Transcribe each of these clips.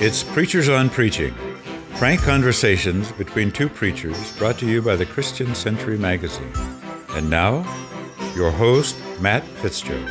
It's Preachers on Preaching, frank conversations between two preachers brought to you by the Christian Century magazine. And now, your host, Matt Fitzgerald.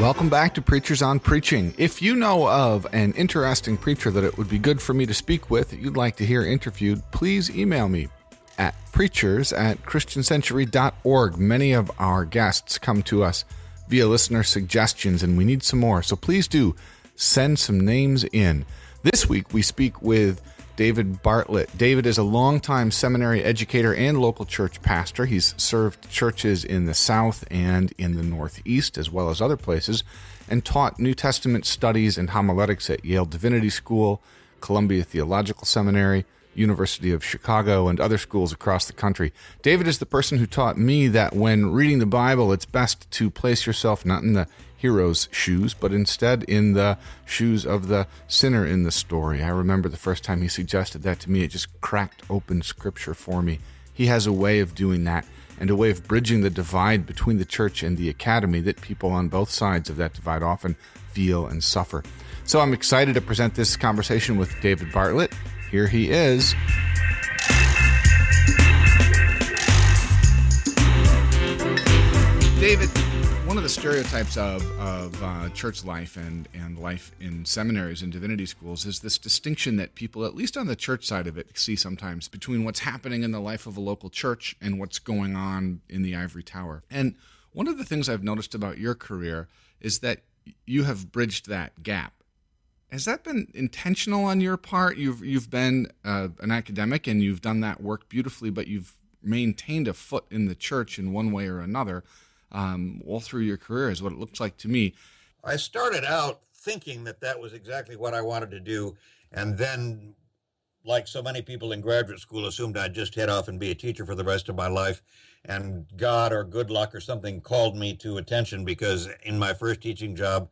Welcome back to Preachers on Preaching. If you know of an interesting preacher that it would be good for me to speak with you'd like to hear interviewed, please email me at preachers at christiancentury.org. Many of our guests come to us via listener suggestions, and we need some more. So please do send some names in. This week, we speak with David Bartlett. David is a longtime seminary educator and local church pastor. He's served churches in the South and in the Northeast, as well as other places, and taught New Testament studies and homiletics at Yale Divinity School, Columbia Theological Seminary, University of Chicago, and other schools across the country. David is the person who taught me that when reading the Bible, it's best to place yourself not in the hero's shoes, but instead in the shoes of the sinner in the story. I remember the first time he suggested that to me, it just cracked open scripture for me. He has a way of doing that and a way of bridging the divide between the church and the academy that people on both sides of that divide often feel and suffer. So I'm excited to present this conversation with David Bartlett. Here he is. David, one of the stereotypes of, of uh, church life and, and life in seminaries and divinity schools is this distinction that people, at least on the church side of it, see sometimes between what's happening in the life of a local church and what's going on in the ivory tower. And one of the things I've noticed about your career is that you have bridged that gap has that been intentional on your part? You've you've been uh, an academic and you've done that work beautifully, but you've maintained a foot in the church in one way or another um, all through your career, is what it looks like to me. I started out thinking that that was exactly what I wanted to do, and then, like so many people in graduate school, assumed I'd just head off and be a teacher for the rest of my life. And God or good luck or something called me to attention because in my first teaching job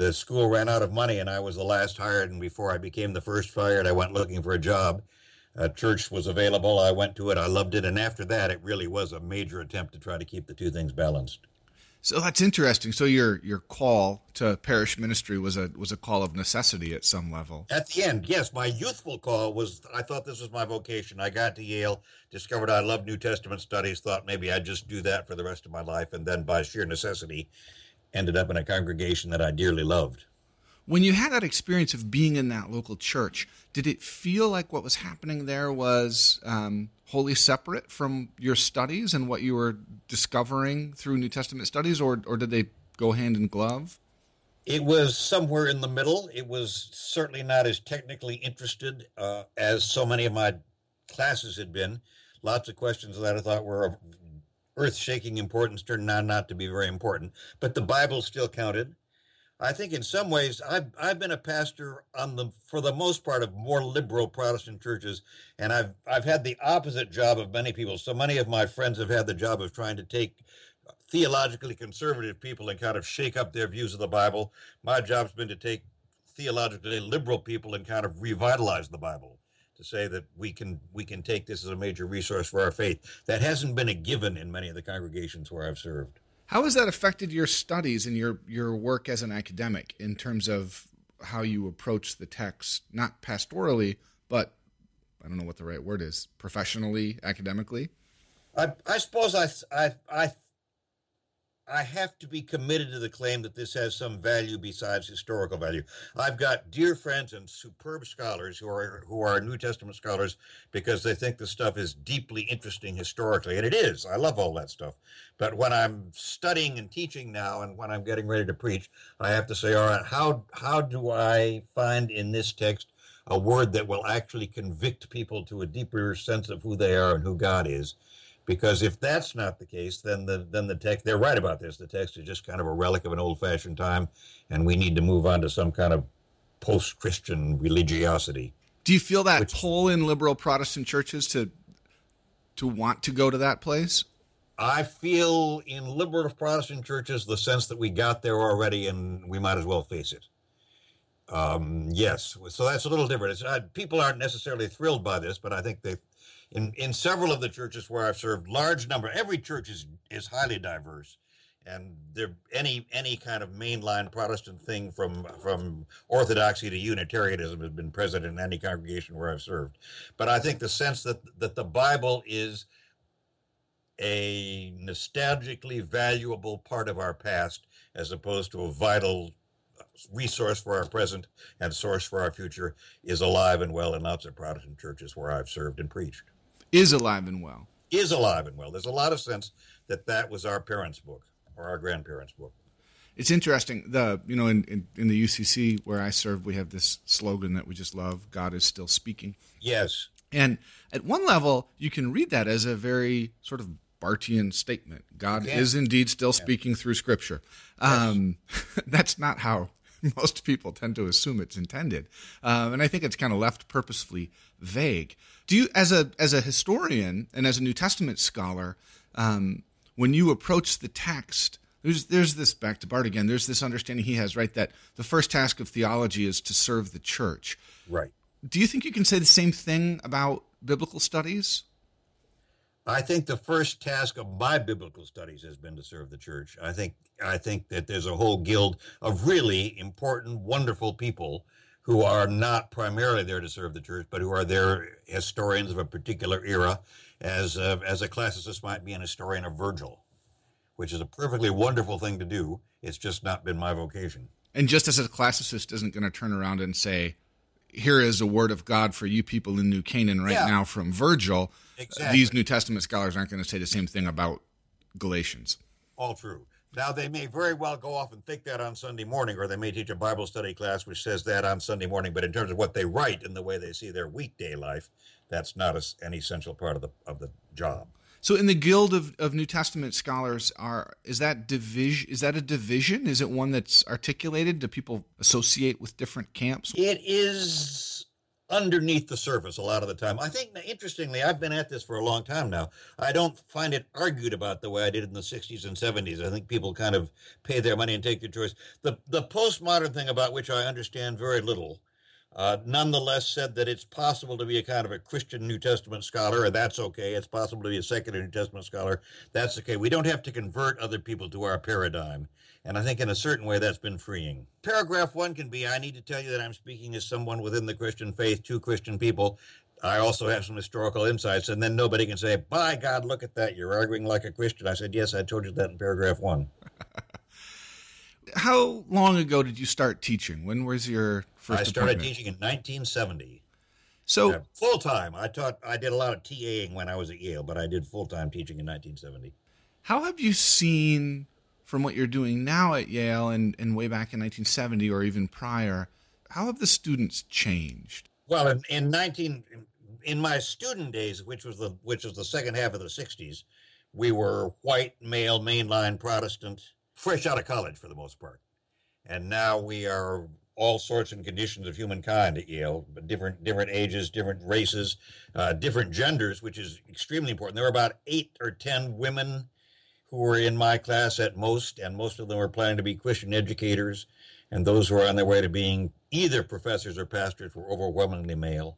the school ran out of money and I was the last hired. And before I became the first fired, I went looking for a job. A church was available. I went to it. I loved it. And after that, it really was a major attempt to try to keep the two things balanced. So that's interesting. So your your call to parish ministry was a was a call of necessity at some level. At the end, yes, my youthful call was I thought this was my vocation. I got to Yale, discovered I loved New Testament studies, thought maybe I'd just do that for the rest of my life, and then by sheer necessity, ended up in a congregation that I dearly loved. When you had that experience of being in that local church, did it feel like what was happening there was um, wholly separate from your studies and what you were discovering through New Testament studies, or, or did they go hand in glove? It was somewhere in the middle. It was certainly not as technically interested uh, as so many of my classes had been. Lots of questions that I thought were earth shaking importance turned out not to be very important, but the Bible still counted. I think in some ways I've I've been a pastor on the for the most part of more liberal Protestant churches, and I've I've had the opposite job of many people. So many of my friends have had the job of trying to take theologically conservative people and kind of shake up their views of the Bible. My job's been to take theologically liberal people and kind of revitalize the Bible to say that we can we can take this as a major resource for our faith. That hasn't been a given in many of the congregations where I've served. How has that affected your studies and your your work as an academic in terms of how you approach the text, not pastorally, but I don't know what the right word is, professionally, academically? I, I suppose I, I, I I have to be committed to the claim that this has some value besides historical value. I've got dear friends and superb scholars who are who are New Testament scholars because they think the stuff is deeply interesting historically, and it is. I love all that stuff. But when I'm studying and teaching now, and when I'm getting ready to preach, I have to say, all right, how how do I find in this text a word that will actually convict people to a deeper sense of who they are and who God is? Because if that's not the case, then the then the text they're right about this. The text is just kind of a relic of an old-fashioned time, and we need to move on to some kind of post-Christian religiosity. Do you feel that which, pull in liberal Protestant churches to to want to go to that place? I feel in liberal Protestant churches the sense that we got there already, and we might as well face it. Um, yes, so that's a little different. Uh, people aren't necessarily thrilled by this, but I think they in in several of the churches where I've served, large number. Every church is is highly diverse, and there any any kind of mainline Protestant thing from from Orthodoxy to Unitarianism has been present in any congregation where I've served. But I think the sense that that the Bible is a nostalgically valuable part of our past as opposed to a vital resource for our present and source for our future is alive and well in lots of Protestant churches where I've served and preached. Is alive and well. Is alive and well. There's a lot of sense that that was our parents' book or our grandparents' book. It's interesting. The you know in, in, in the UCC where I serve, we have this slogan that we just love: "God is still speaking." Yes. And at one level, you can read that as a very sort of Barthian statement. God is indeed still speaking through Scripture. Um, that's not how most people tend to assume it's intended, um, and I think it's kind of left purposefully vague. Do you, as a as a historian and as a New Testament scholar, um, when you approach the text, there's there's this back to Barth again. There's this understanding he has, right, that the first task of theology is to serve the church. Right. Do you think you can say the same thing about biblical studies? I think the first task of my biblical studies has been to serve the church. I think I think that there's a whole guild of really important, wonderful people who are not primarily there to serve the church, but who are there historians of a particular era, as a, as a classicist might be an historian of Virgil, which is a perfectly wonderful thing to do. It's just not been my vocation. And just as a classicist isn't going to turn around and say, here is a word of God for you people in New Canaan right Yeah. now from Virgil. Exactly. These New Testament scholars aren't going to say the same thing about Galatians. All true. Now, they may very well go off and think that on Sunday morning, or they may teach a Bible study class which says that on Sunday morning. But in terms of what they write and the way they see their weekday life, that's not an essential part of the of the job. So in the guild of, of New Testament scholars are is that division is that a division? Is it one that's articulated? Do people associate with different camps? It is underneath the surface a lot of the time. I think, interestingly, I've been at this for a long time now. I don't find it argued about the way I did in the 60s and 70s. I think people kind of pay their money and take their choice. The, the postmodern thing about which I understand very little, uh, nonetheless said that it's possible to be a kind of a Christian New Testament scholar, and that's okay. It's possible to be a secular New Testament scholar. That's okay. We don't have to convert other people to our paradigm. And I think in a certain way that's been freeing. Paragraph one can be I need to tell you that I'm speaking as someone within the Christian faith to Christian people. I also have some historical insights, and then nobody can say, By God, look at that. You're arguing like a Christian. I said, Yes, I told you that in paragraph one. How long ago did you start teaching? When was your I started teaching in 1970. So full time. I taught, I did a lot of TAing when I was at Yale, but I did full time teaching in 1970. How have you seen from what you're doing now at Yale and, and way back in 1970 or even prior, how have the students changed? Well, in, in 19 in my student days, which was the which was the second half of the 60s, we were white male mainline Protestant, fresh out of college for the most part. And now we are all sorts and conditions of humankind at Yale, different different ages, different races, uh, different genders, which is extremely important. There were about eight or ten women who were in my class at most, and most of them were planning to be Christian educators, and those who were on their way to being either professors or pastors were overwhelmingly male.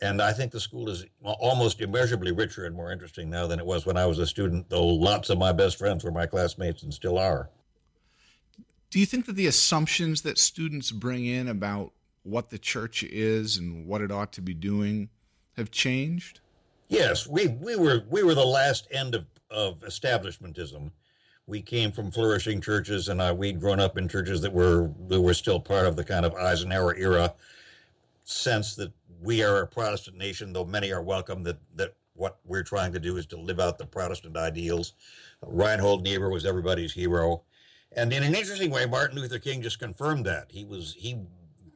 And I think the school is almost immeasurably richer and more interesting now than it was when I was a student, though lots of my best friends were my classmates and still are. Do you think that the assumptions that students bring in about what the church is and what it ought to be doing have changed? Yes, we, we were we were the last end of, of establishmentism. We came from flourishing churches, and uh, we'd grown up in churches that were that were still part of the kind of Eisenhower era sense that we are a Protestant nation, though many are welcome. That that what we're trying to do is to live out the Protestant ideals. Reinhold Niebuhr was everybody's hero, and in an interesting way, Martin Luther King just confirmed that. He was he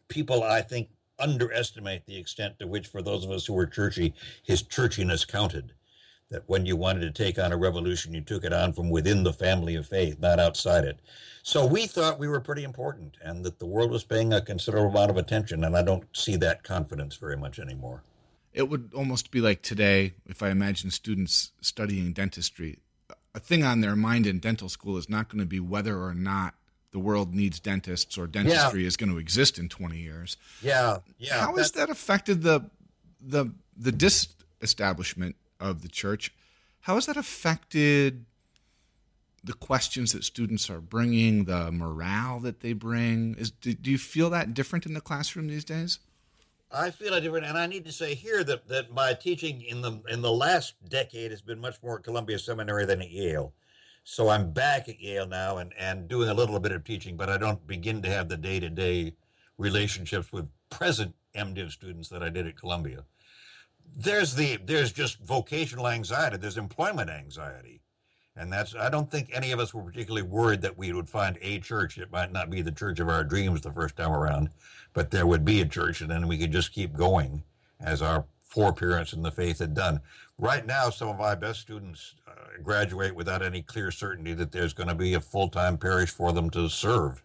people I think underestimate the extent to which, for those of us who were churchy, his churchiness counted. That when you wanted to take on a revolution, you took it on from within the family of faith, not outside it. So we thought we were pretty important and that the world was paying a considerable amount of attention, and I don't see that confidence very much anymore. It would almost be like today if I imagine students studying dentistry. A thing on their mind in dental school is not going to be whether or not the world needs dentists or dentistry is going to exist in 20 years. Yeah, yeah. How has that affected the the the disestablishment of the church? How has that affected the questions that students are bringing, the morale that they bring? Is do, do you feel that different in the classroom these days? I feel it different, and I need to say here that, that my teaching in the in the last decade has been much more at Columbia Seminary than at Yale. So I'm back at Yale now and, and doing a little bit of teaching, but I don't begin to have the day to day relationships with present MDiv students that I did at Columbia. There's the there's just vocational anxiety. There's employment anxiety. And that's, I don't think any of us were particularly worried that we would find a church. It might not be the church of our dreams the first time around, but there would be a church and then we could just keep going as our foreparents in the faith had done. Right now, some of my best students uh, graduate without any clear certainty that there's going to be a full time parish for them to serve.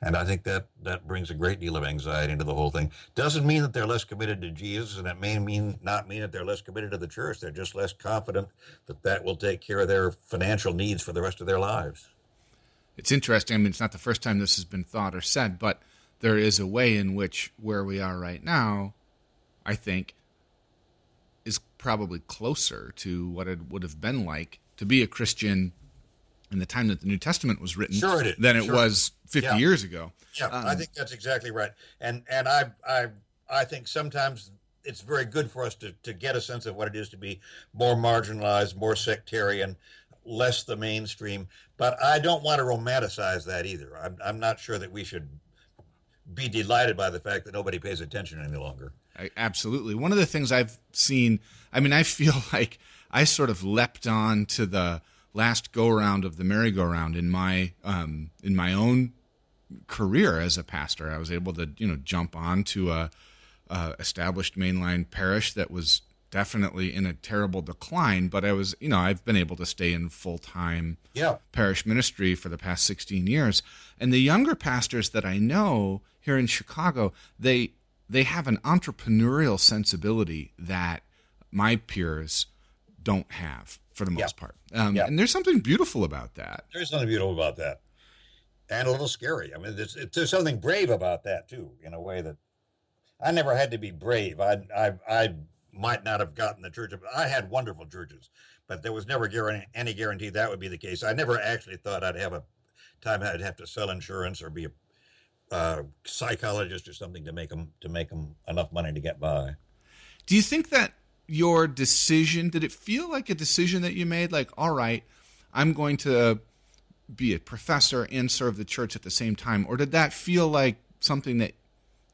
And I think that that brings a great deal of anxiety into the whole thing. Doesn't mean that they're less committed to Jesus, and it may mean not mean that they're less committed to the church. They're just less confident that that will take care of their financial needs for the rest of their lives. It's interesting. I mean, it's not the first time this has been thought or said, but there is a way in which where we are right now, I think, is probably closer to what it would have been like to be a Christian in the time that the New Testament was written sure it than it sure. was 50 yeah. years ago. Yeah, um, I think that's exactly right. And and I I I think sometimes it's very good for us to, to get a sense of what it is to be more marginalized, more sectarian, less the mainstream. But I don't want to romanticize that either. I'm, I'm not sure that we should be delighted by the fact that nobody pays attention any longer. I, absolutely. One of the things I've seen, I mean, I feel like I sort of leapt on to the last go around of the merry-go-round in my um, in my own career as a pastor. I was able to you know jump onto a, a established mainline parish that was definitely in a terrible decline, but I was you know I've been able to stay in full time yeah. parish ministry for the past sixteen years. And the younger pastors that I know here in Chicago, they they have an entrepreneurial sensibility that my peers don't have for the most yeah. part. Um, yeah. And there's something beautiful about that. There's something beautiful about that, and a little scary. I mean, there's, there's something brave about that too, in a way that I never had to be brave. I I, I might not have gotten the church. I had wonderful churches, but there was never guarantee, any guarantee that would be the case. I never actually thought I'd have a time I'd have to sell insurance or be a uh, psychologist or something to make them to make them enough money to get by. Do you think that your decision did it feel like a decision that you made? Like, all right, I'm going to be a professor and serve the church at the same time, or did that feel like something that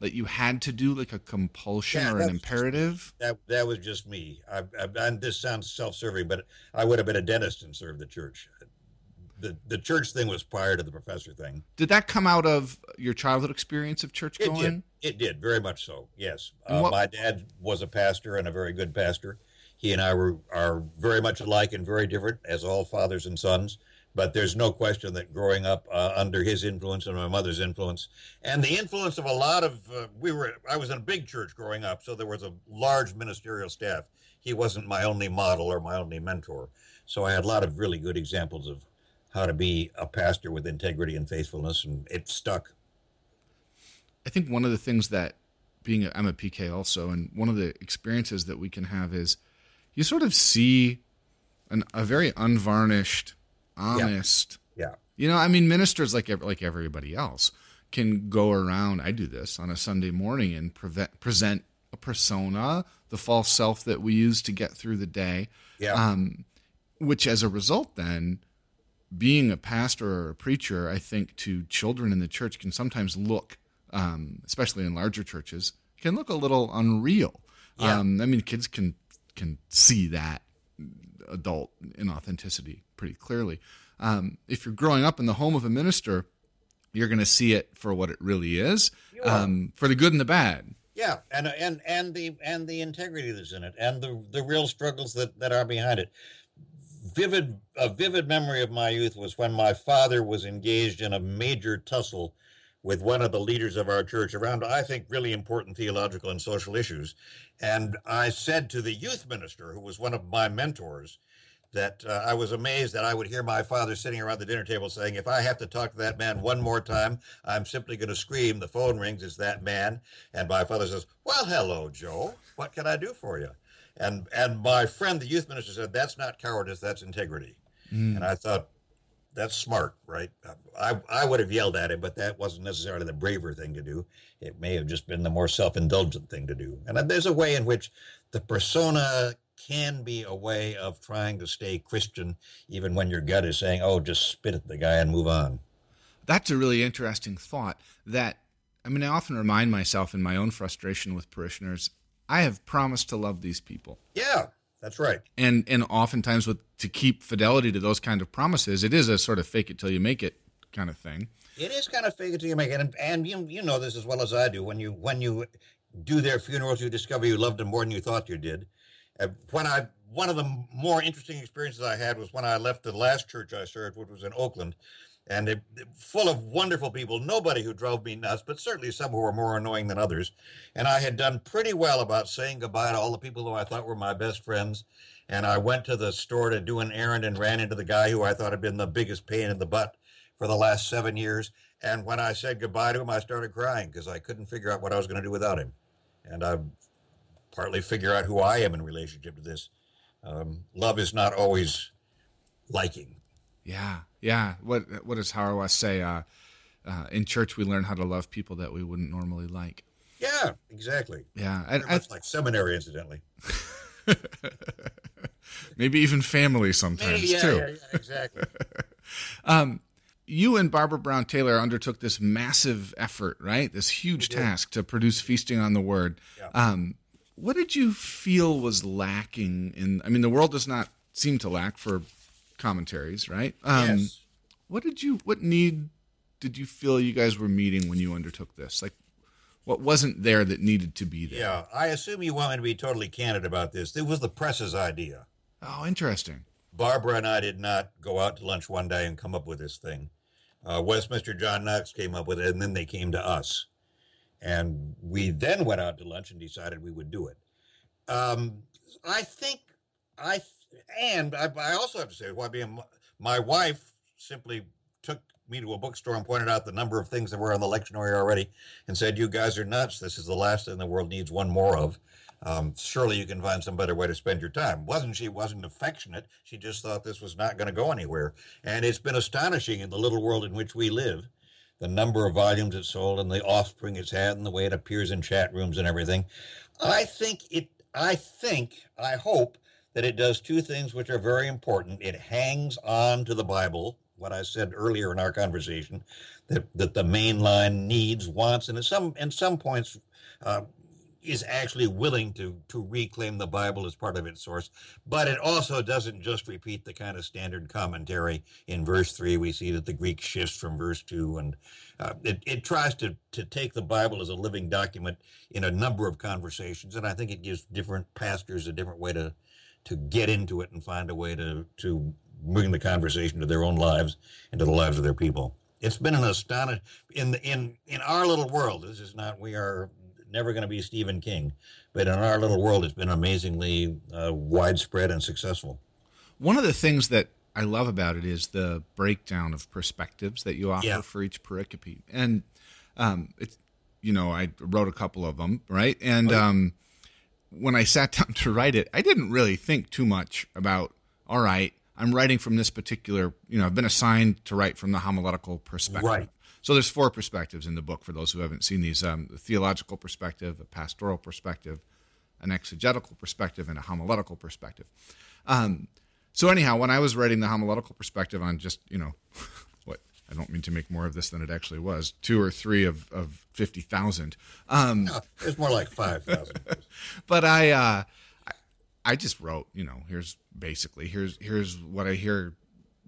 that you had to do, like a compulsion Yeah, or an imperative? That that was just me. I, I, and this sounds self-serving, but I would have been a dentist and served the church. The the church thing was prior to the professor thing. Did that come out of your childhood experience of church It going? did. It did very much so. Yes, uh, what- my dad was a pastor and a very good pastor. He and I were are very much alike and very different, as all fathers and sons. But there's no question that growing up uh, under his influence and my mother's influence, and the influence of a lot of uh, we were I was in a big church growing up, so there was a large ministerial staff. He wasn't my only model or my only mentor, so I had a lot of really good examples of how to be a pastor with integrity and faithfulness, and it stuck. I think one of the things that being a, I'm a PK also, and one of the experiences that we can have is you sort of see an, a very unvarnished, honest. Yeah. You know, I mean, ministers like like everybody else can go around. I do this on a Sunday morning and prevent, present a persona, the false self that we use to get through the day. Yeah. Um, which, as a result, then being a pastor or a preacher, I think to children in the church can sometimes look, um, especially in larger churches, can look a little unreal. Yeah. Um, I mean, kids can can see that adult inauthenticity pretty clearly. Um, if you're growing up in the home of a minister, you're going to see it for what it really is, um, for the good and the bad. Yeah, and and and the and the integrity that's in it, and the the real struggles that that are behind it. Vivid a vivid memory of my youth was when my father was engaged in a major tussle with one of the leaders of our church around I think really important theological and social issues, and I said to the youth minister, who was one of my mentors, that uh, I was amazed that I would hear my father sitting around the dinner table saying, "If I have to talk to that man one more time, I'm simply going to scream. The phone rings. It's that man." And my father says, "Well, hello, Joe. What can I do for you?" And and my friend, the youth minister, said, "That's not cowardice. That's integrity." Mm. And I thought, that's smart, right? I I would have yelled at him, but that wasn't necessarily the braver thing to do. It may have just been the more self-indulgent thing to do. And there's a way in which the persona can be a way of trying to stay Christian, even when your gut is saying, "Oh, just spit at the guy and move on." That's a really interesting thought. That I mean, I often remind myself in my own frustration with parishioners, I have promised to love these people. Yeah, that's right. And and oftentimes with to keep fidelity to those kind of promises, it is a sort of fake it till you make it kind of thing. It is kind of fake it till you make it, and, and you you know this as well as I do. When you when you do their funerals, you discover you loved them more than you thought you did. Uh, when I one of the more interesting experiences I had was when I left the last church I served, which was in Oakland, and it, full of wonderful people. Nobody who drove me nuts, but certainly some who were more annoying than others. And I had done pretty well about saying goodbye to all the people who I thought were my best friends. And I went to the store to do an errand and ran into the guy who I thought had been the biggest pain in the butt for the last seven years. And when I said goodbye to him, I started crying because I couldn't figure out what I was going to do without him. And I partly figure out who I am in relationship to this. Um, love is not always liking. Yeah, yeah. What what does Hauerwas say? Uh, uh, in church, we learn how to love people that we wouldn't normally like. Yeah, exactly. Yeah, I, much like seminary, incidentally. Maybe even family sometimes yeah, too. Yeah, yeah, exactly. um, you and Barbara Brown Taylor undertook this massive effort, right? This huge task to produce Feasting on the Word. Yeah. Um, what did you feel was lacking in? I mean, the world does not seem to lack for commentaries, right? Um, yes. What did you? What need did you feel you guys were meeting when you undertook this? Like, what wasn't there that needed to be there? Yeah, I assume you want me to be totally candid about this. It was the press's idea. Oh, interesting. Barbara and I did not go out to lunch one day and come up with this thing. Uh, Westminster John Knox came up with it, and then they came to us. And we then went out to lunch and decided we would do it. Um, I think I and I, I, also have to say, why being my wife simply took me to a bookstore and pointed out the number of things that were on the lectionary already, and said, "You guys are nuts. This is the last thing the world needs one more of." Um, surely you can find some better way to spend your time. Wasn't she? Wasn't affectionate. She just thought this was not going to go anywhere. And it's been astonishing in the little world in which we live, the number of volumes it sold and the offspring it's had and the way it appears in chat rooms and everything. I think it. I think. I hope that it does two things which are very important. It hangs on to the Bible, what I said earlier in our conversation, that, that the main line needs, wants, and at some in some points uh, is actually willing to to reclaim the Bible as part of its source. But it also doesn't just repeat the kind of standard commentary. In verse three, we see that the Greek shifts from verse two, and uh, it, it tries to to take the Bible as a living document in a number of conversations, and I think it gives different pastors a different way to to get into it and find a way to to bring the conversation to their own lives and to the lives of their people. It's been an astonishing in the, in in our little world. This is not we are never going to be Stephen King, but in our little world, it's been amazingly uh, widespread and successful. One of the things that I love about it is the breakdown of perspectives that you offer Yeah. for each pericope, and um, it's you know I wrote a couple of them, right? And Oh, yeah. um, when I sat down to write it, I didn't really think too much about. All right, I'm writing from this particular. You know, I've been assigned to write from the homiletical perspective. Right. So there's four perspectives in the book for those who haven't seen these: um, a theological perspective, a pastoral perspective, an exegetical perspective, and a homiletical perspective. Um, so anyhow, when I was writing the homiletical perspective on just you know I don't mean to make more of this than it actually was, two or three of of fifty thousand. Um, No, it's more like five thousand. but I, uh, I I just wrote, you know, here's basically here's here's what I hear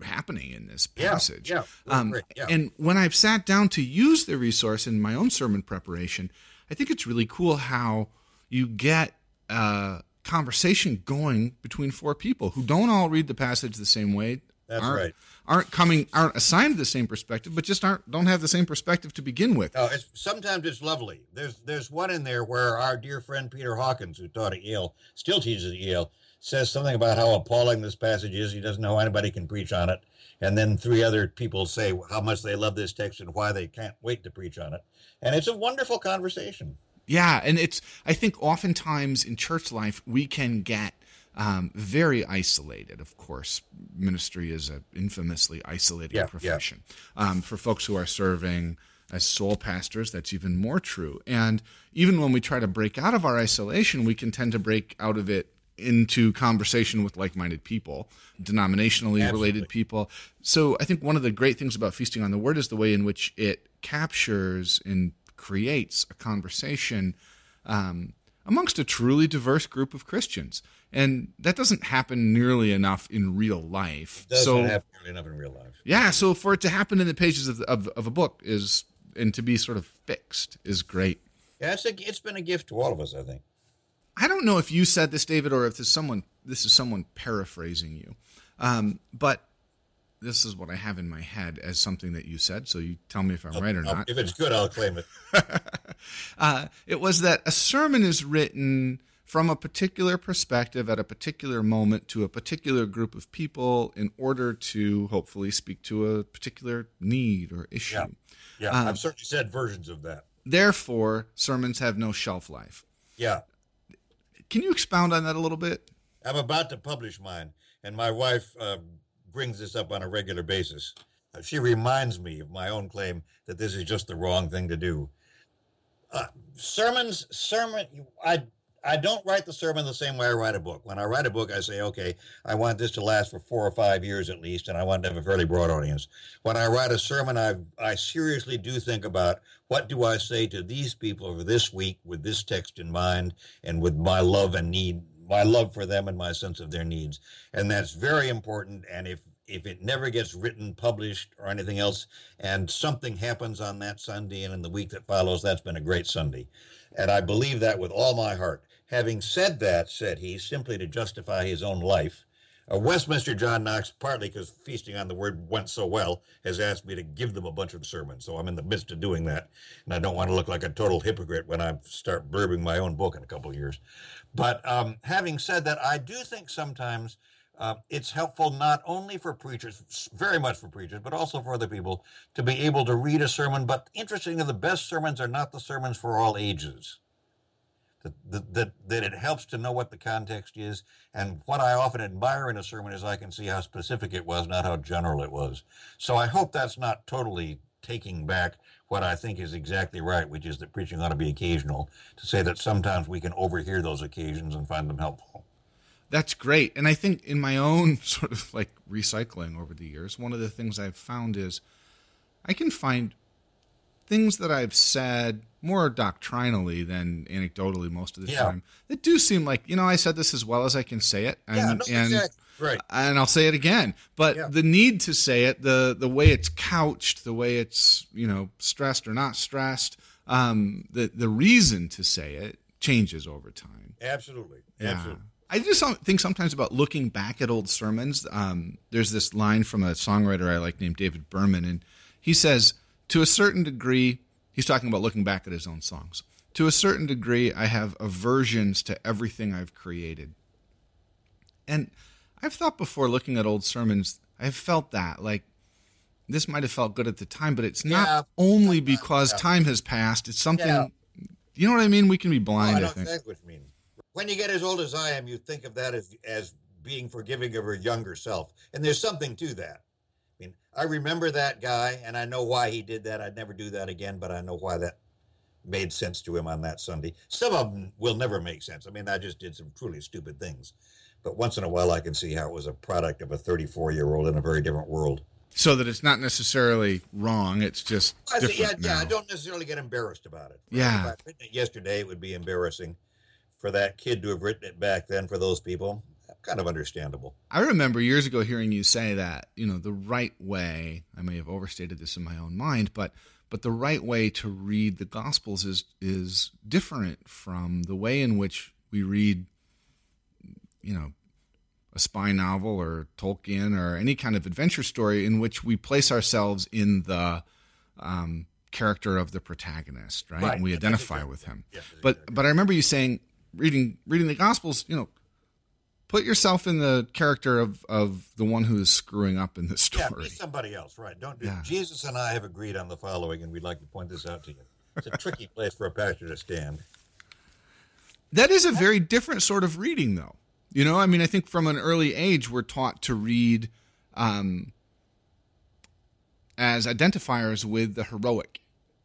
happening in this passage. yeah, that's um, yeah. And when I've sat down to use the resource in my own sermon preparation, I think it's really cool how you get a conversation going between four people who don't all read the passage the same way. That's aren't, right. Aren't coming, aren't assigned the same perspective, but just aren't don't have the same perspective to begin with. No, it's, sometimes it's lovely. There's there's one in there where our dear friend Peter Hawkins, who taught at Yale, still teaches at Yale, says something about how appalling this passage is. He doesn't know how anybody can preach on it. And then three other people say how much they love this text and why they can't wait to preach on it. And it's a wonderful conversation. Yeah, and it's I think oftentimes in church life we can get um, very isolated. Of course, ministry is an infamously isolated Yeah, yeah. profession. Um, for folks who are serving as sole pastors, that's even more true. And even when we try to break out of our isolation, we can tend to break out of it into conversation with like-minded people, denominationally Absolutely. related people. So I think one of the great things about feasting on the word is the way in which it captures and creates a conversation um, amongst a truly diverse group of Christians, and that doesn't happen nearly enough in real life. Doesn't so happen nearly enough in real life. yeah, so for it to happen in the pages of, of, of a book is and to be sort of fixed is great. Yeah, it's, a, it's been a gift to all of us, I think. I don't know if you said this, David, or if this someone this is someone paraphrasing you, um, but this is what I have in my head as something that you said. So you tell me if I'm right or I'll- not. If it's good, I'll claim it. Uh, it was that a sermon is written from a particular perspective at a particular moment to a particular group of people in order to hopefully speak to a particular need or issue. Yeah. Yeah, Um, I've certainly said versions of that. Therefore, sermons have no shelf life. Yeah. Can you expound on that a little bit? I'm about to publish mine, and my wife uh, brings this up on a regular basis. Uh, she reminds me of my own claim that this is just the wrong thing to do. Uh, sermons, sermon, I I don't write the sermon the same way I write a book. When I write a book, I say, okay, I want this to last for four or five years at least, and I want to have a fairly broad audience. When I write a sermon, I I seriously do think about what do I say to these people over this week with this text in mind and with my love and need, my love for them and my sense of their needs, and that's very important. And if if it never gets written, published, or anything else, and something happens on that Sunday and in the week that follows, that's been a great Sunday. And I believe that with all my heart. Having said that, said he, simply to justify his own life, uh, Westminster John Knox, partly because feasting on the word went so well, has asked me to give them a bunch of sermons. So I'm in the midst of doing that. And I don't want to look like a total hypocrite when I start burbing my own book in a couple of years. But um, having said that, I do think sometimes uh, it's helpful not only for preachers, very much for preachers, but also for other people to be able to read a sermon. But interestingly, the best sermons are not the sermons for all ages. That, that, that, it helps to know what the context is. And what I often admire in a sermon is I can see how specific it was, not how general it was. So I hope that's not totally taking back what I think is exactly right, which is that preaching ought to be occasional, to say that sometimes we can overhear those occasions and find them helpful. That's great. And I think in my own sort of like recycling over the years, one of the things I've found is I can find things that I've said more doctrinally than anecdotally most of the Yeah. time that do seem like, you know, I said this as well as I can say it. And, Yeah, no, and, exactly. Right. and I'll say it again. But Yeah. the need to say it, the the way it's couched, the way it's you know stressed or not stressed, um, the the reason to say it changes over time. Absolutely. Yeah. Absolutely. I just think sometimes about looking back at old sermons. Um, there's this line from a songwriter I like named David Berman, and he says, to a certain degree, he's talking about looking back at his own songs. To a certain degree, I have aversions to everything I've created. And I've thought before looking at old sermons, I've felt that. Like, this might have felt good at the time, but it's not Yeah. only because Yeah. time has passed. It's something, Yeah. you know what I mean? We can be blind, I I know think. exactly what you mean. When you get as old as I am, you think of that as as being forgiving of her younger self, and there's something to that. I mean, I remember that guy, and I know why he did that. I'd never do that again, but I know why that made sense to him on that Sunday. Some of them will never make sense. I mean, I just did some truly stupid things, but once in a while, I can see how it was a product of a 34 year old in a very different world. so that it's not necessarily wrong. It's just I see, yeah, different yeah. I don't necessarily get embarrassed about it. Yeah. If I'd written it yesterday, it would be embarrassing for that kid to have written it back then. For those people, kind of understandable. I remember years ago hearing you say that you know the right way. I may have overstated this in my own mind, but but the right way to read the Gospels is is different from the way in which we read, you know, a spy novel or Tolkien or any kind of adventure story in which we place ourselves in the um, character of the protagonist, right? Right. And we identify with him. yeah, but but I remember you saying reading reading the Gospels, you know, put yourself in the character of of the one who is screwing up in Yeah, story. be somebody else, right? Don't do. Yeah. Jesus and I have agreed on the following, and we'd like to point this out to you. It's a tricky place for a pastor to stand. That is a very different sort of reading, though. You know, I mean, I think from an early age, we're taught to read um, as identifiers with the heroic.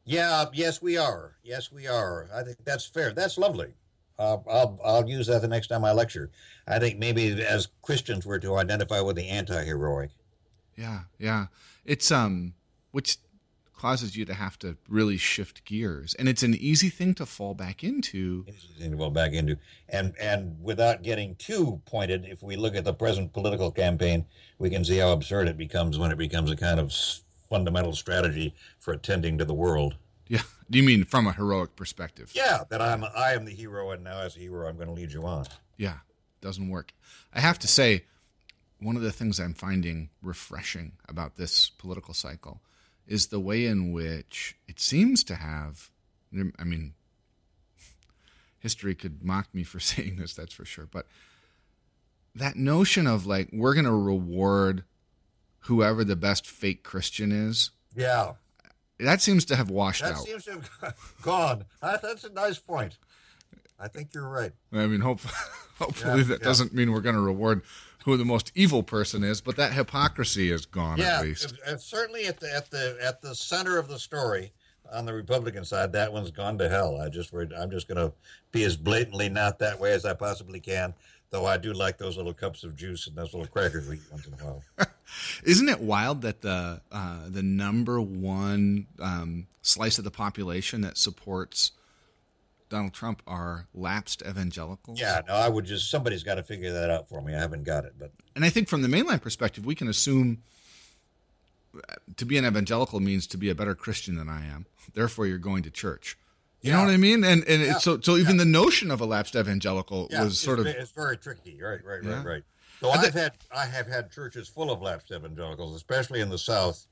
Yeah, yes, we are. Yes, we are. I think that's fair. That's lovely. Uh, I'll I'll use that the next time I lecture. I think maybe as Christians we're to identify with the anti-heroic. Yeah, yeah. It's um, which causes you to have to really shift gears, and it's an easy thing to fall back into. Easy thing to fall back into, and and without getting too pointed, if we look at the present political campaign, we can see how absurd it becomes when it becomes a kind of fundamental strategy for attending to the world. Yeah. Do you mean from a heroic perspective? Yeah, that I'm I am the hero, and now as a hero, I'm going to lead you on. Yeah, doesn't work. I have to say, one of the things I'm finding refreshing about this political cycle is the way in which it seems to have. I mean, history could mock me for saying this, that's for sure. But that notion of like we're going to reward whoever the best fake Christian is. Yeah. That seems to have washed that out. seems to have gone. That's a nice point. I think you're right. I mean, hope, hopefully yeah, that yeah. doesn't mean we're going to reward who the most evil person is, but that hypocrisy is gone yeah, at least. certainly at the at the at the center of the story on the Republican side, that one's gone to hell. I just I'm just going to be as blatantly not that way as I possibly can. Though I do like those little cups of juice and those little crackers we eat once in a while. Isn't it wild that the uh, the number one um, slice of the population that supports Donald Trump are lapsed evangelicals? Yeah, no, I would just somebody's got to figure that out for me. I haven't got it, but and I think from the mainline perspective, we can assume uh, to be an evangelical means to be a better Christian than I am. Therefore, you're going to church. You yeah. know what I mean? And and yeah. so so even yeah. the notion of a lapsed evangelical was sort of it's very tricky. Right, right, right, right. So I've had I have had churches full of lapsed evangelicals, especially in the South.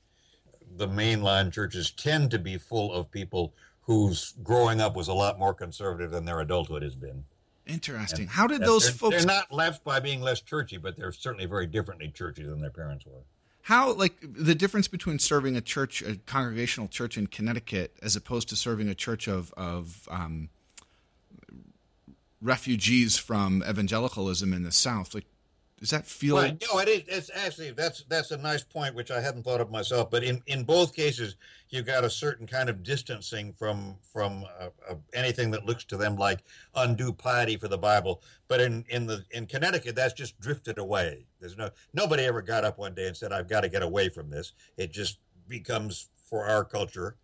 The mainline churches tend to be full of people whose growing up was a lot more conservative than their adulthood has been. Interesting. And How did those they're, folks? They're not left by being less churchy, but they're certainly very differently churchy than their parents were how like the difference between serving a church a congregational church in connecticut as opposed to serving a church of of um, refugees from evangelicalism in the south like does that feel right. no it is it's actually that's that's a nice point which i hadn't thought of myself but in in both cases you've got a certain kind of distancing from from uh, uh, anything that looks to them like undue piety for the bible. But in in the in connecticut that's just drifted away. There's no nobody ever got up one day and said i've got to get away from this. It just becomes for our culture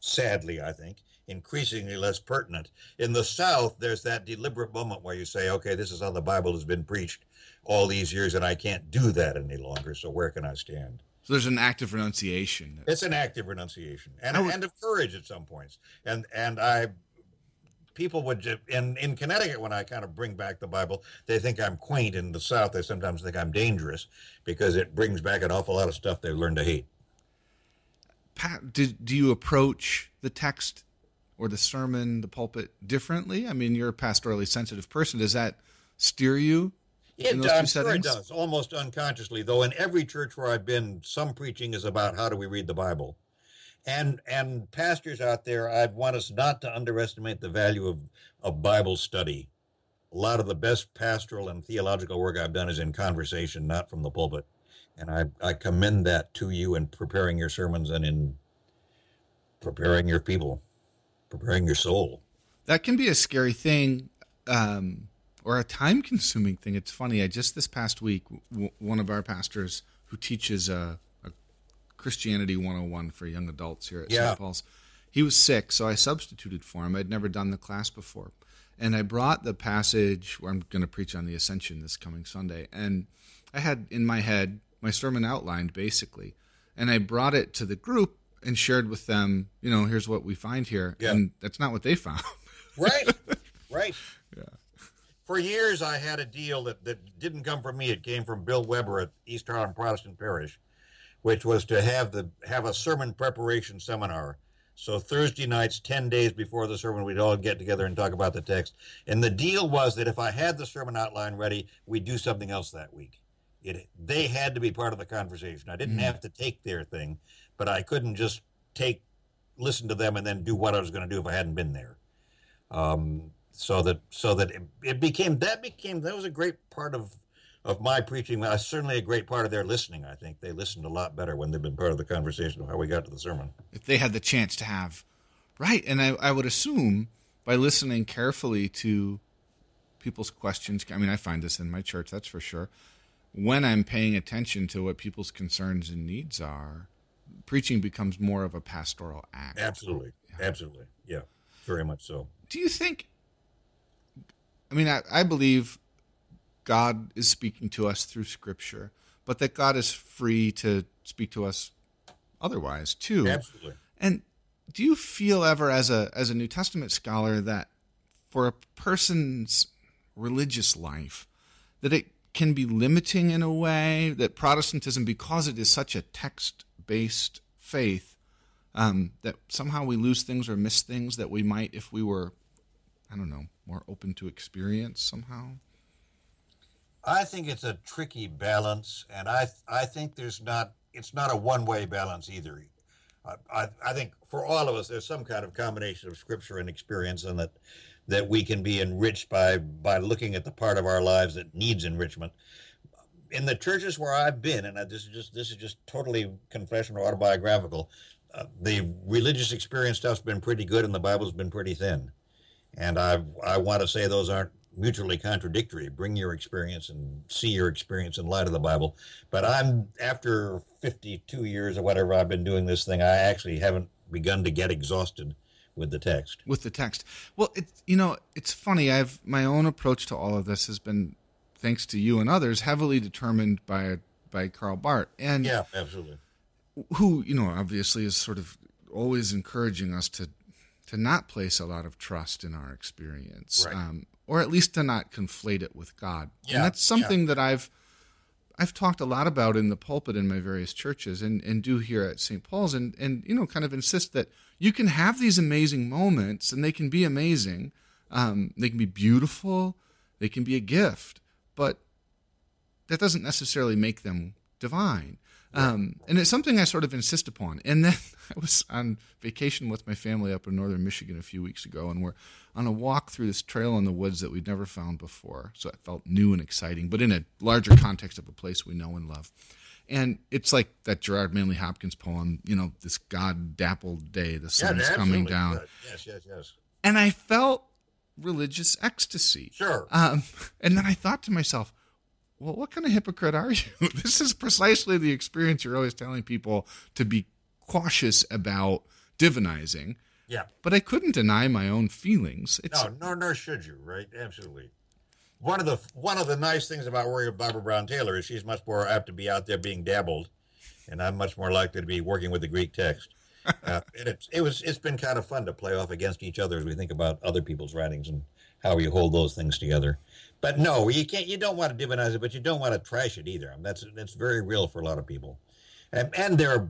sadly i think increasingly less pertinent. In the south there's that deliberate moment where you say okay this is how the bible has been preached all these years and I can't do that any longer. So where can I stand? So there's an active renunciation. It's an active renunciation and, would, and of courage at some points. And and I people would in in Connecticut when I kind of bring back the Bible, they think I'm quaint. In the South, they sometimes think I'm dangerous because it brings back an awful lot of stuff they've learned to hate. Pat, did do you approach the text or the sermon, the pulpit differently? I mean, you're a pastorally sensitive person. Does that steer you it, I'm sure it does, almost unconsciously. Though in every church where I've been, some preaching is about how do we read the Bible, and and pastors out there, I'd want us not to underestimate the value of of Bible study. A lot of the best pastoral and theological work I've done is in conversation, not from the pulpit, and I I commend that to you in preparing your sermons and in preparing your people, preparing your soul. That can be a scary thing. Um, or a time consuming thing. It's funny. I just this past week, w- one of our pastors who teaches a, a, Christianity 101 for young adults here at yeah. St. Paul's, he was sick, so I substituted for him. I'd never done the class before. And I brought the passage where I'm going to preach on the ascension this coming Sunday. And I had in my head my sermon outlined basically. And I brought it to the group and shared with them, you know, here's what we find here. Yeah. And that's not what they found. right. Right. Yeah for years I had a deal that, that didn't come from me. It came from Bill Webber at East Harlem Protestant Parish, which was to have the have a sermon preparation seminar. So Thursday nights, ten days before the sermon, we'd all get together and talk about the text. And the deal was that if I had the sermon outline ready, we'd do something else that week. It they had to be part of the conversation. I didn't mm. have to take their thing, but I couldn't just take listen to them and then do what I was going to do if I hadn't been there. Um, so that so that it, it became that became that was a great part of of my preaching. Uh, certainly a great part of their listening. I think they listened a lot better when they've been part of the conversation of how we got to the sermon. If they had the chance to have, right, and I, I would assume by listening carefully to people's questions. I mean, I find this in my church, that's for sure. When I'm paying attention to what people's concerns and needs are, preaching becomes more of a pastoral act. Absolutely. Yeah. Absolutely. Yeah. Very much so. Do you think? I mean, I, I believe God is speaking to us through Scripture, but that God is free to speak to us otherwise too. Absolutely. And do you feel ever, as a as a New Testament scholar, that for a person's religious life, that it can be limiting in a way that Protestantism, because it is such a text based faith, um, that somehow we lose things or miss things that we might if we were, I don't know, more open to experience somehow? I think it's a tricky balance, and I I think there's not it's not a one way balance either. I, I think for all of us, there's some kind of combination of scripture and experience, and that that we can be enriched by by looking at the part of our lives that needs enrichment. In the churches where I've been, and this is just this is just totally confessional, autobiographical. Uh, the religious experience stuff's been pretty good, and the Bible's been pretty thin. And I I want to say those aren't mutually contradictory. Bring your experience and see your experience in light of the Bible. But I'm after 52 years or whatever I've been doing this thing. I actually haven't begun to get exhausted with the text. With the text. Well, it's you know, it's funny. I've my own approach to all of this has been thanks to you and others heavily determined by by Karl Barth. And Yeah, absolutely. Who, you know, obviously is sort of always encouraging us to to not place a lot of trust in our experience. Right. Um, or at least to not conflate it with God. Yeah, and that's something yeah. that I've I've talked a lot about in the pulpit in my various churches and, and do here at St. Paul's and, and you know kind of insist that you can have these amazing moments and they can be amazing. Um, they can be beautiful, they can be a gift, but that doesn't necessarily make them divine. Um, and it's something I sort of insist upon. And then I was on vacation with my family up in northern Michigan a few weeks ago, and we're on a walk through this trail in the woods that we'd never found before. So it felt new and exciting, but in a larger context of a place we know and love. And it's like that Gerard Manley Hopkins poem, you know, this God dappled day, the sun's yeah, coming down. Yes, yes, yes. And I felt religious ecstasy. Sure. Um, and then I thought to myself, well, what kind of hypocrite are you? this is precisely the experience you're always telling people to be cautious about divinizing. Yeah. But I couldn't deny my own feelings. It's, no, nor, nor should you, right? Absolutely. One of the one of the nice things about working with Barbara Brown Taylor is she's much more apt to be out there being dabbled, and I'm much more likely to be working with the Greek text. uh, and it's it was it's been kind of fun to play off against each other as we think about other people's writings and how we hold those things together. But no, you can't. You don't want to divinize it, but you don't want to trash it either. I mean, that's that's very real for a lot of people. And, and there, are,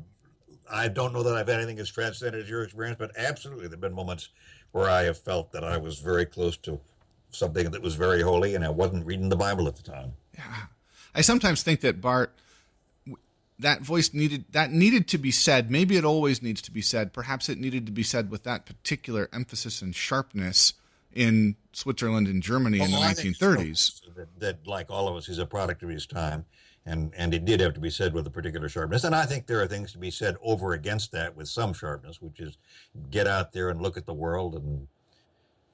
I don't know that I've had anything as transcendent as your experience, but absolutely, there've been moments where I have felt that I was very close to something that was very holy, and I wasn't reading the Bible at the time. Yeah, I sometimes think that Barth, that voice needed that needed to be said. Maybe it always needs to be said. Perhaps it needed to be said with that particular emphasis and sharpness in Switzerland and Germany well, in the 1930s. That, that, like all of us, he's a product of his time, and and it did have to be said with a particular sharpness. And I think there are things to be said over against that with some sharpness, which is get out there and look at the world and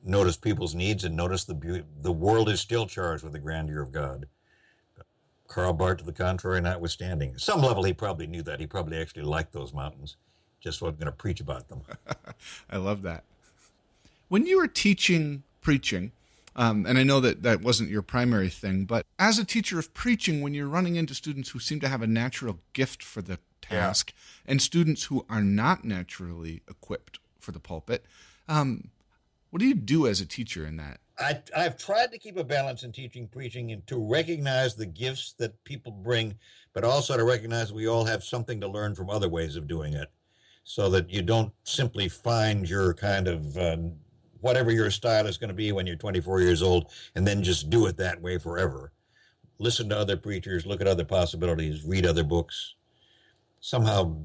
notice people's needs and notice the beauty. The world is still charged with the grandeur of God. Karl Barth, to the contrary, notwithstanding, at some level he probably knew that. He probably actually liked those mountains, just wasn't going to preach about them. I love that. When you were teaching preaching, um, and I know that that wasn't your primary thing, but as a teacher of preaching, when you're running into students who seem to have a natural gift for the task yeah. and students who are not naturally equipped for the pulpit, um, what do you do as a teacher in that? I, I've tried to keep a balance in teaching preaching and to recognize the gifts that people bring, but also to recognize we all have something to learn from other ways of doing it so that you don't simply find your kind of uh, whatever your style is going to be when you're 24 years old and then just do it that way forever. Listen to other preachers, look at other possibilities, read other books. Somehow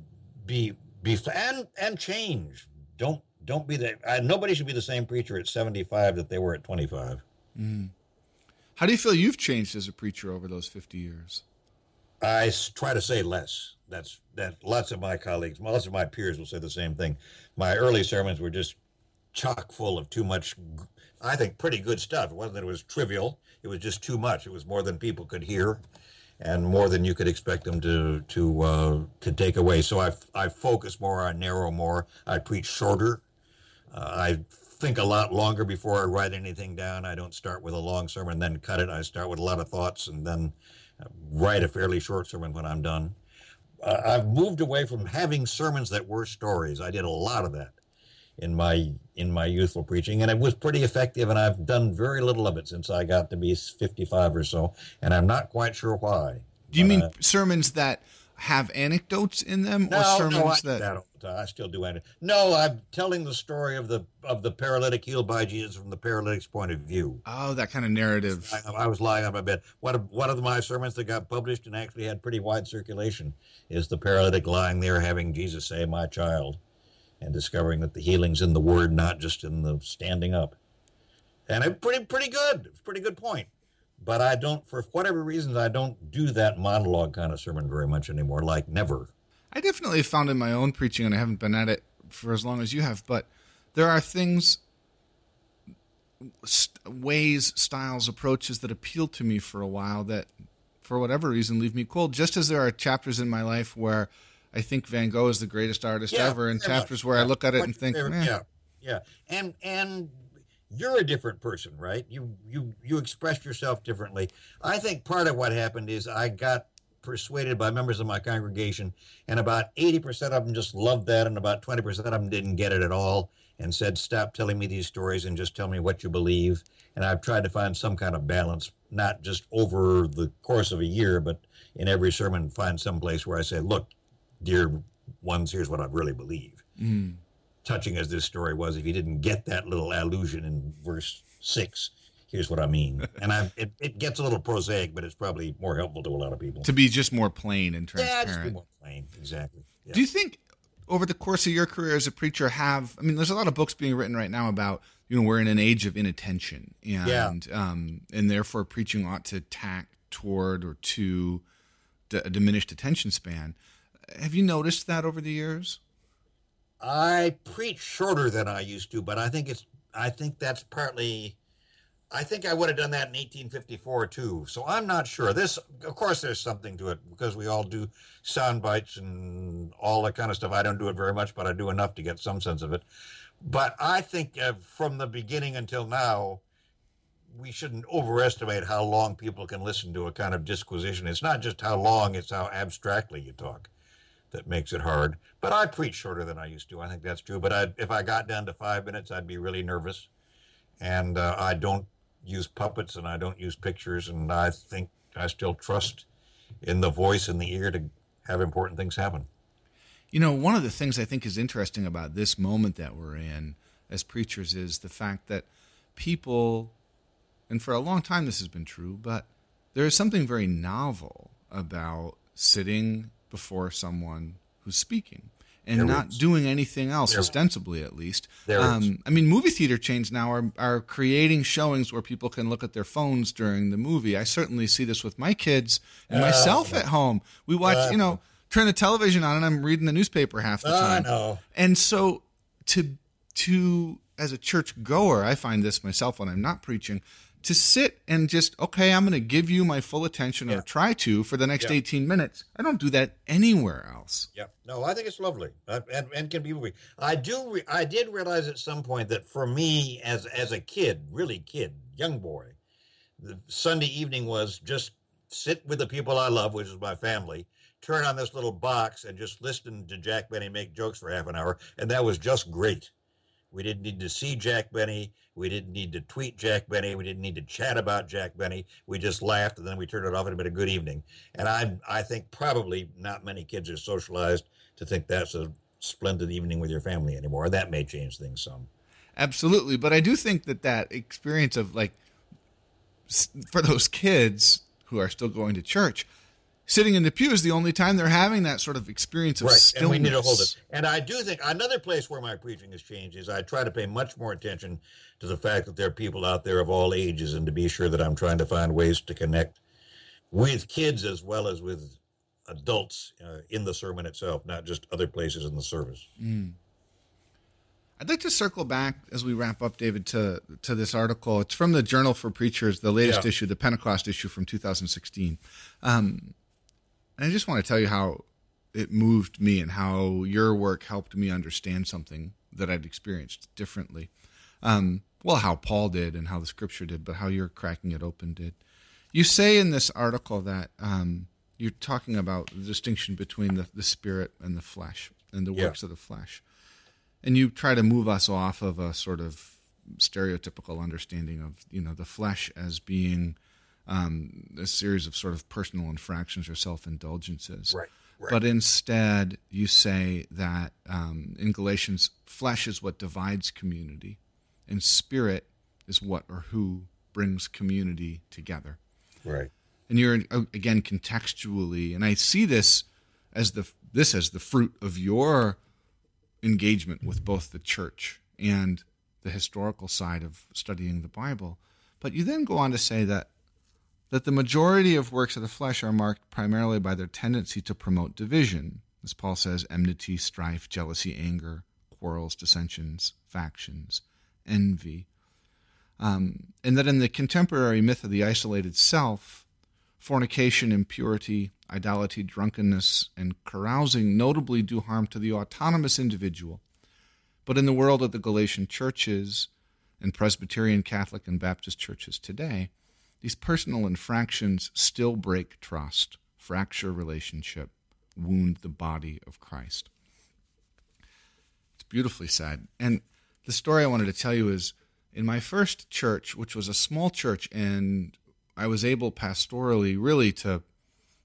be be and and change. Don't don't be the nobody should be the same preacher at 75 that they were at 25. Mm. How do you feel you've changed as a preacher over those 50 years? I try to say less. That's that. Lots of my colleagues, lots of my peers will say the same thing. My early sermons were just chock full of too much. I think pretty good stuff. It wasn't that it was trivial. It was just too much. It was more than people could hear, and more than you could expect them to to uh, to take away. So I I focus more. I narrow more. I preach shorter. Uh, I think a lot longer before I write anything down. I don't start with a long sermon then cut it. I start with a lot of thoughts and then write a fairly short sermon when I'm done. Uh, I've moved away from having sermons that were stories. I did a lot of that in my in my youthful preaching, and it was pretty effective. And I've done very little of it since I got to be 55 or so, and I'm not quite sure why. Do you mean uh, sermons that have anecdotes in them, no, or sermons no, I, that? I still do anecdotes. No, I'm telling the story of the of the paralytic healed by Jesus from the paralytic's point of view. Oh, that kind of narrative. I, I was lying on my bed. One of one of my sermons that got published and actually had pretty wide circulation is the paralytic lying there having Jesus say, "My child," and discovering that the healing's in the Word, not just in the standing up. And it's pretty pretty good. It's a pretty good point but I don't, for whatever reasons, I don't do that monologue kind of sermon very much anymore, like never. I definitely found in my own preaching, and I haven't been at it for as long as you have, but there are things, st- ways, styles, approaches that appeal to me for a while that, for whatever reason, leave me cold. Just as there are chapters in my life where I think Van Gogh is the greatest artist yeah, ever, and chapters much. where. I look at it and think, eh. yeah, yeah, and and you're a different person, right? You you you express yourself differently. I think part of what happened is I got persuaded by members of my congregation, and about 80% of them just loved that, and about 20% of them didn't get it at all and said, Stop telling me these stories and just tell me what you believe. And I've tried to find some kind of balance, not just over the course of a year, but in every sermon, find some place where I say, Look, dear ones, here's what I really believe. Mm touching as this story was, if you didn't get that little allusion in verse six, here's what I mean. And I, it, it gets a little prosaic, but it's probably more helpful to a lot of people. To be just more plain and transparent. Yeah, just be more plain, exactly. Yeah. Do you think over the course of your career as a preacher have, I mean, there's a lot of books being written right now about, you know, we're in an age of inattention and, yeah. um, and therefore preaching ought to tack toward or to a diminished attention span. Have you noticed that over the years? I preach shorter than I used to, but I think it's I think that's partly I think I would have done that in 1854 too. So I'm not sure. This, of course, there's something to it because we all do sound bites and all that kind of stuff. I don't do it very much, but I do enough to get some sense of it. But I think uh, from the beginning until now, we shouldn't overestimate how long people can listen to a kind of disquisition. It's not just how long; it's how abstractly you talk that makes it hard. But I preach shorter than I used to. I think that's true. But I, if I got down to five minutes, I'd be really nervous. And uh, I don't use puppets and I don't use pictures. And I think I still trust in the voice and the ear to have important things happen. You know, one of the things I think is interesting about this moment that we're in as preachers is the fact that people, and for a long time this has been true, but there is something very novel about sitting before someone who's speaking and there not doing anything else, there ostensibly at least. Um, I mean, movie theater chains now are, are creating showings where people can look at their phones during the movie. I certainly see this with my kids and uh, myself at home. We watch, uh, you know, turn the television on and I'm reading the newspaper half the time. Know. And so to to as a church goer, I find this myself when I'm not preaching to sit and just okay i'm going to give you my full attention yeah. or try to for the next yeah. 18 minutes. I don't do that anywhere else. Yeah. No i think it's lovely. Uh, and, and can be moving i do re- i did realize at some point that for me as as a kid really kid young boy the sunday evening was just sit with the people i love which is my family turn on this little box and just listen to jack benny make jokes for half an hour and that was just great we didn't need to see Jack Benny. We didn't need to tweet Jack Benny. We didn't need to chat about Jack Benny. We just laughed and then we turned it off and it been a good evening. And I, I think probably not many kids are socialized to think that's a splendid evening with your family anymore. That may change things some. Absolutely, but I do think that that experience of like for those kids who are still going to church, sitting in the pew is the only time they're having that sort of experience of right. stillness. And we need to hold it. And I do think another place where my preaching has changed is I try to pay much more attention to the fact that there are people out there of all ages and to be sure that I'm trying to find ways to connect with kids as well as with adults uh, in the sermon itself, not just other places in the service. Mm. I'd like to circle back as we wrap up, David, to to this article. It's from the Journal for Preachers, the latest yeah. issue, the Pentecost issue from 2016. Um, and I just want to tell you how it moved me and how your work helped me understand something that I'd experienced differently. Um, well, how Paul did and how the Scripture did, but how you're cracking it open did. You say in this article that um, you're talking about the distinction between the, the spirit and the flesh and the works yeah. of the flesh and you try to move us off of a sort of stereotypical understanding of you know the flesh as being um, a series of sort of personal infractions or self indulgences. Right, right. But instead, you say that um, in Galatians, flesh is what divides community, and spirit is what or who brings community together. Right. And you're again contextually, and I see this as the this as the fruit of your engagement with both the church and the historical side of studying the Bible. But you then go on to say that that the majority of works of the flesh are marked primarily by their tendency to promote division, as Paul says, enmity, strife, jealousy, anger, quarrels, dissensions, factions, envy. Um, and that in the contemporary myth of the isolated self, fornication, impurity, idolatry, drunkenness, and carousing notably do harm to the autonomous individual. But in the world of the Galatian churches and Presbyterian, Catholic, and Baptist churches today, these personal infractions still break trust, fracture relationship, wound the body of Christ. It's beautifully said. And the story I wanted to tell you is in my first church, which was a small church, and I was able pastorally really to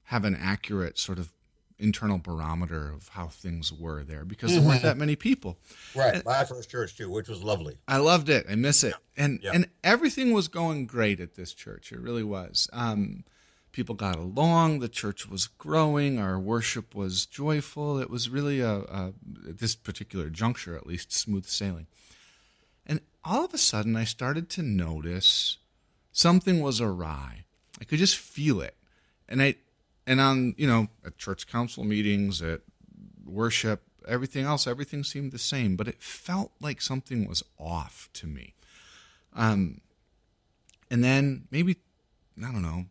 have an accurate sort of internal barometer of how things were there because mm-hmm. there weren't mm-hmm. that many people. Right. And My first church too, which was lovely. I loved it. I miss it. Yeah. And yeah. and everything was going great at this church. It really was. Um, people got along. The church was growing. Our worship was joyful. It was really a, a at this particular juncture, at least, smooth sailing. And all of a sudden, I started to notice something was awry. I could just feel it, and I and on you know at church council meetings at worship everything else everything seemed the same but it felt like something was off to me. Um and then maybe i don't know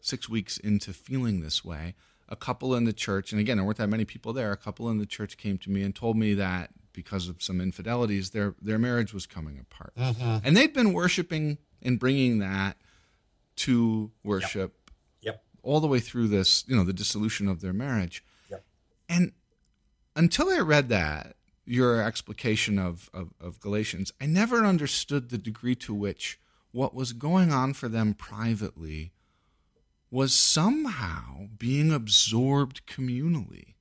six weeks into feeling this way a couple in the church and again there weren't that many people there a couple in the church came to me and told me that because of some infidelities their their marriage was coming apart. Mm-hmm. and they'd been worshiping and bringing that to worship all the way through this, you know, the dissolution of their marriage. Yep. And until I read that, your explication of, of, of, Galatians, I never understood the degree to which what was going on for them privately was somehow being absorbed communally.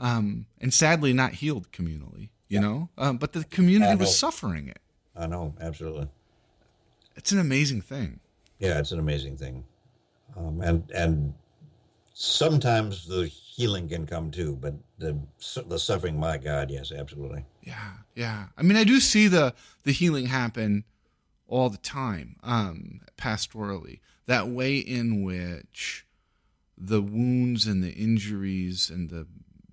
Um, and sadly not healed communally, you yeah. know, um, but the community was suffering it. I know, absolutely. It's an amazing thing. Yeah, it's an amazing thing um, and and sometimes the healing can come too, but the the suffering, my God, yes, absolutely. Yeah, yeah. I mean, I do see the the healing happen all the time, um, pastorally. That way in which the wounds and the injuries and the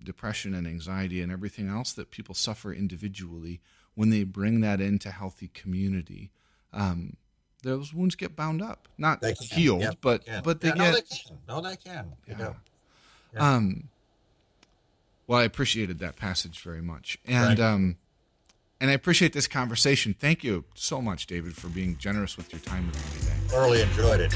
depression and anxiety and everything else that people suffer individually, when they bring that into healthy community, um, those wounds get bound up, not healed, yep, but they but they yeah, get. No, they can. No, they can. Yeah. yeah. Um. Well, I appreciated that passage very much, and um, and I appreciate this conversation. Thank you so much, David, for being generous with your time with me today. Thoroughly enjoyed it.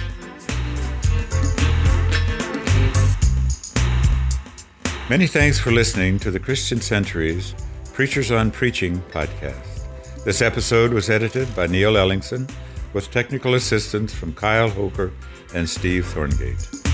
Many thanks for listening to the Christian Century's Preachers on Preaching podcast. This episode was edited by Neil Ellingson with technical assistance from Kyle Hoker and Steve Thorngate.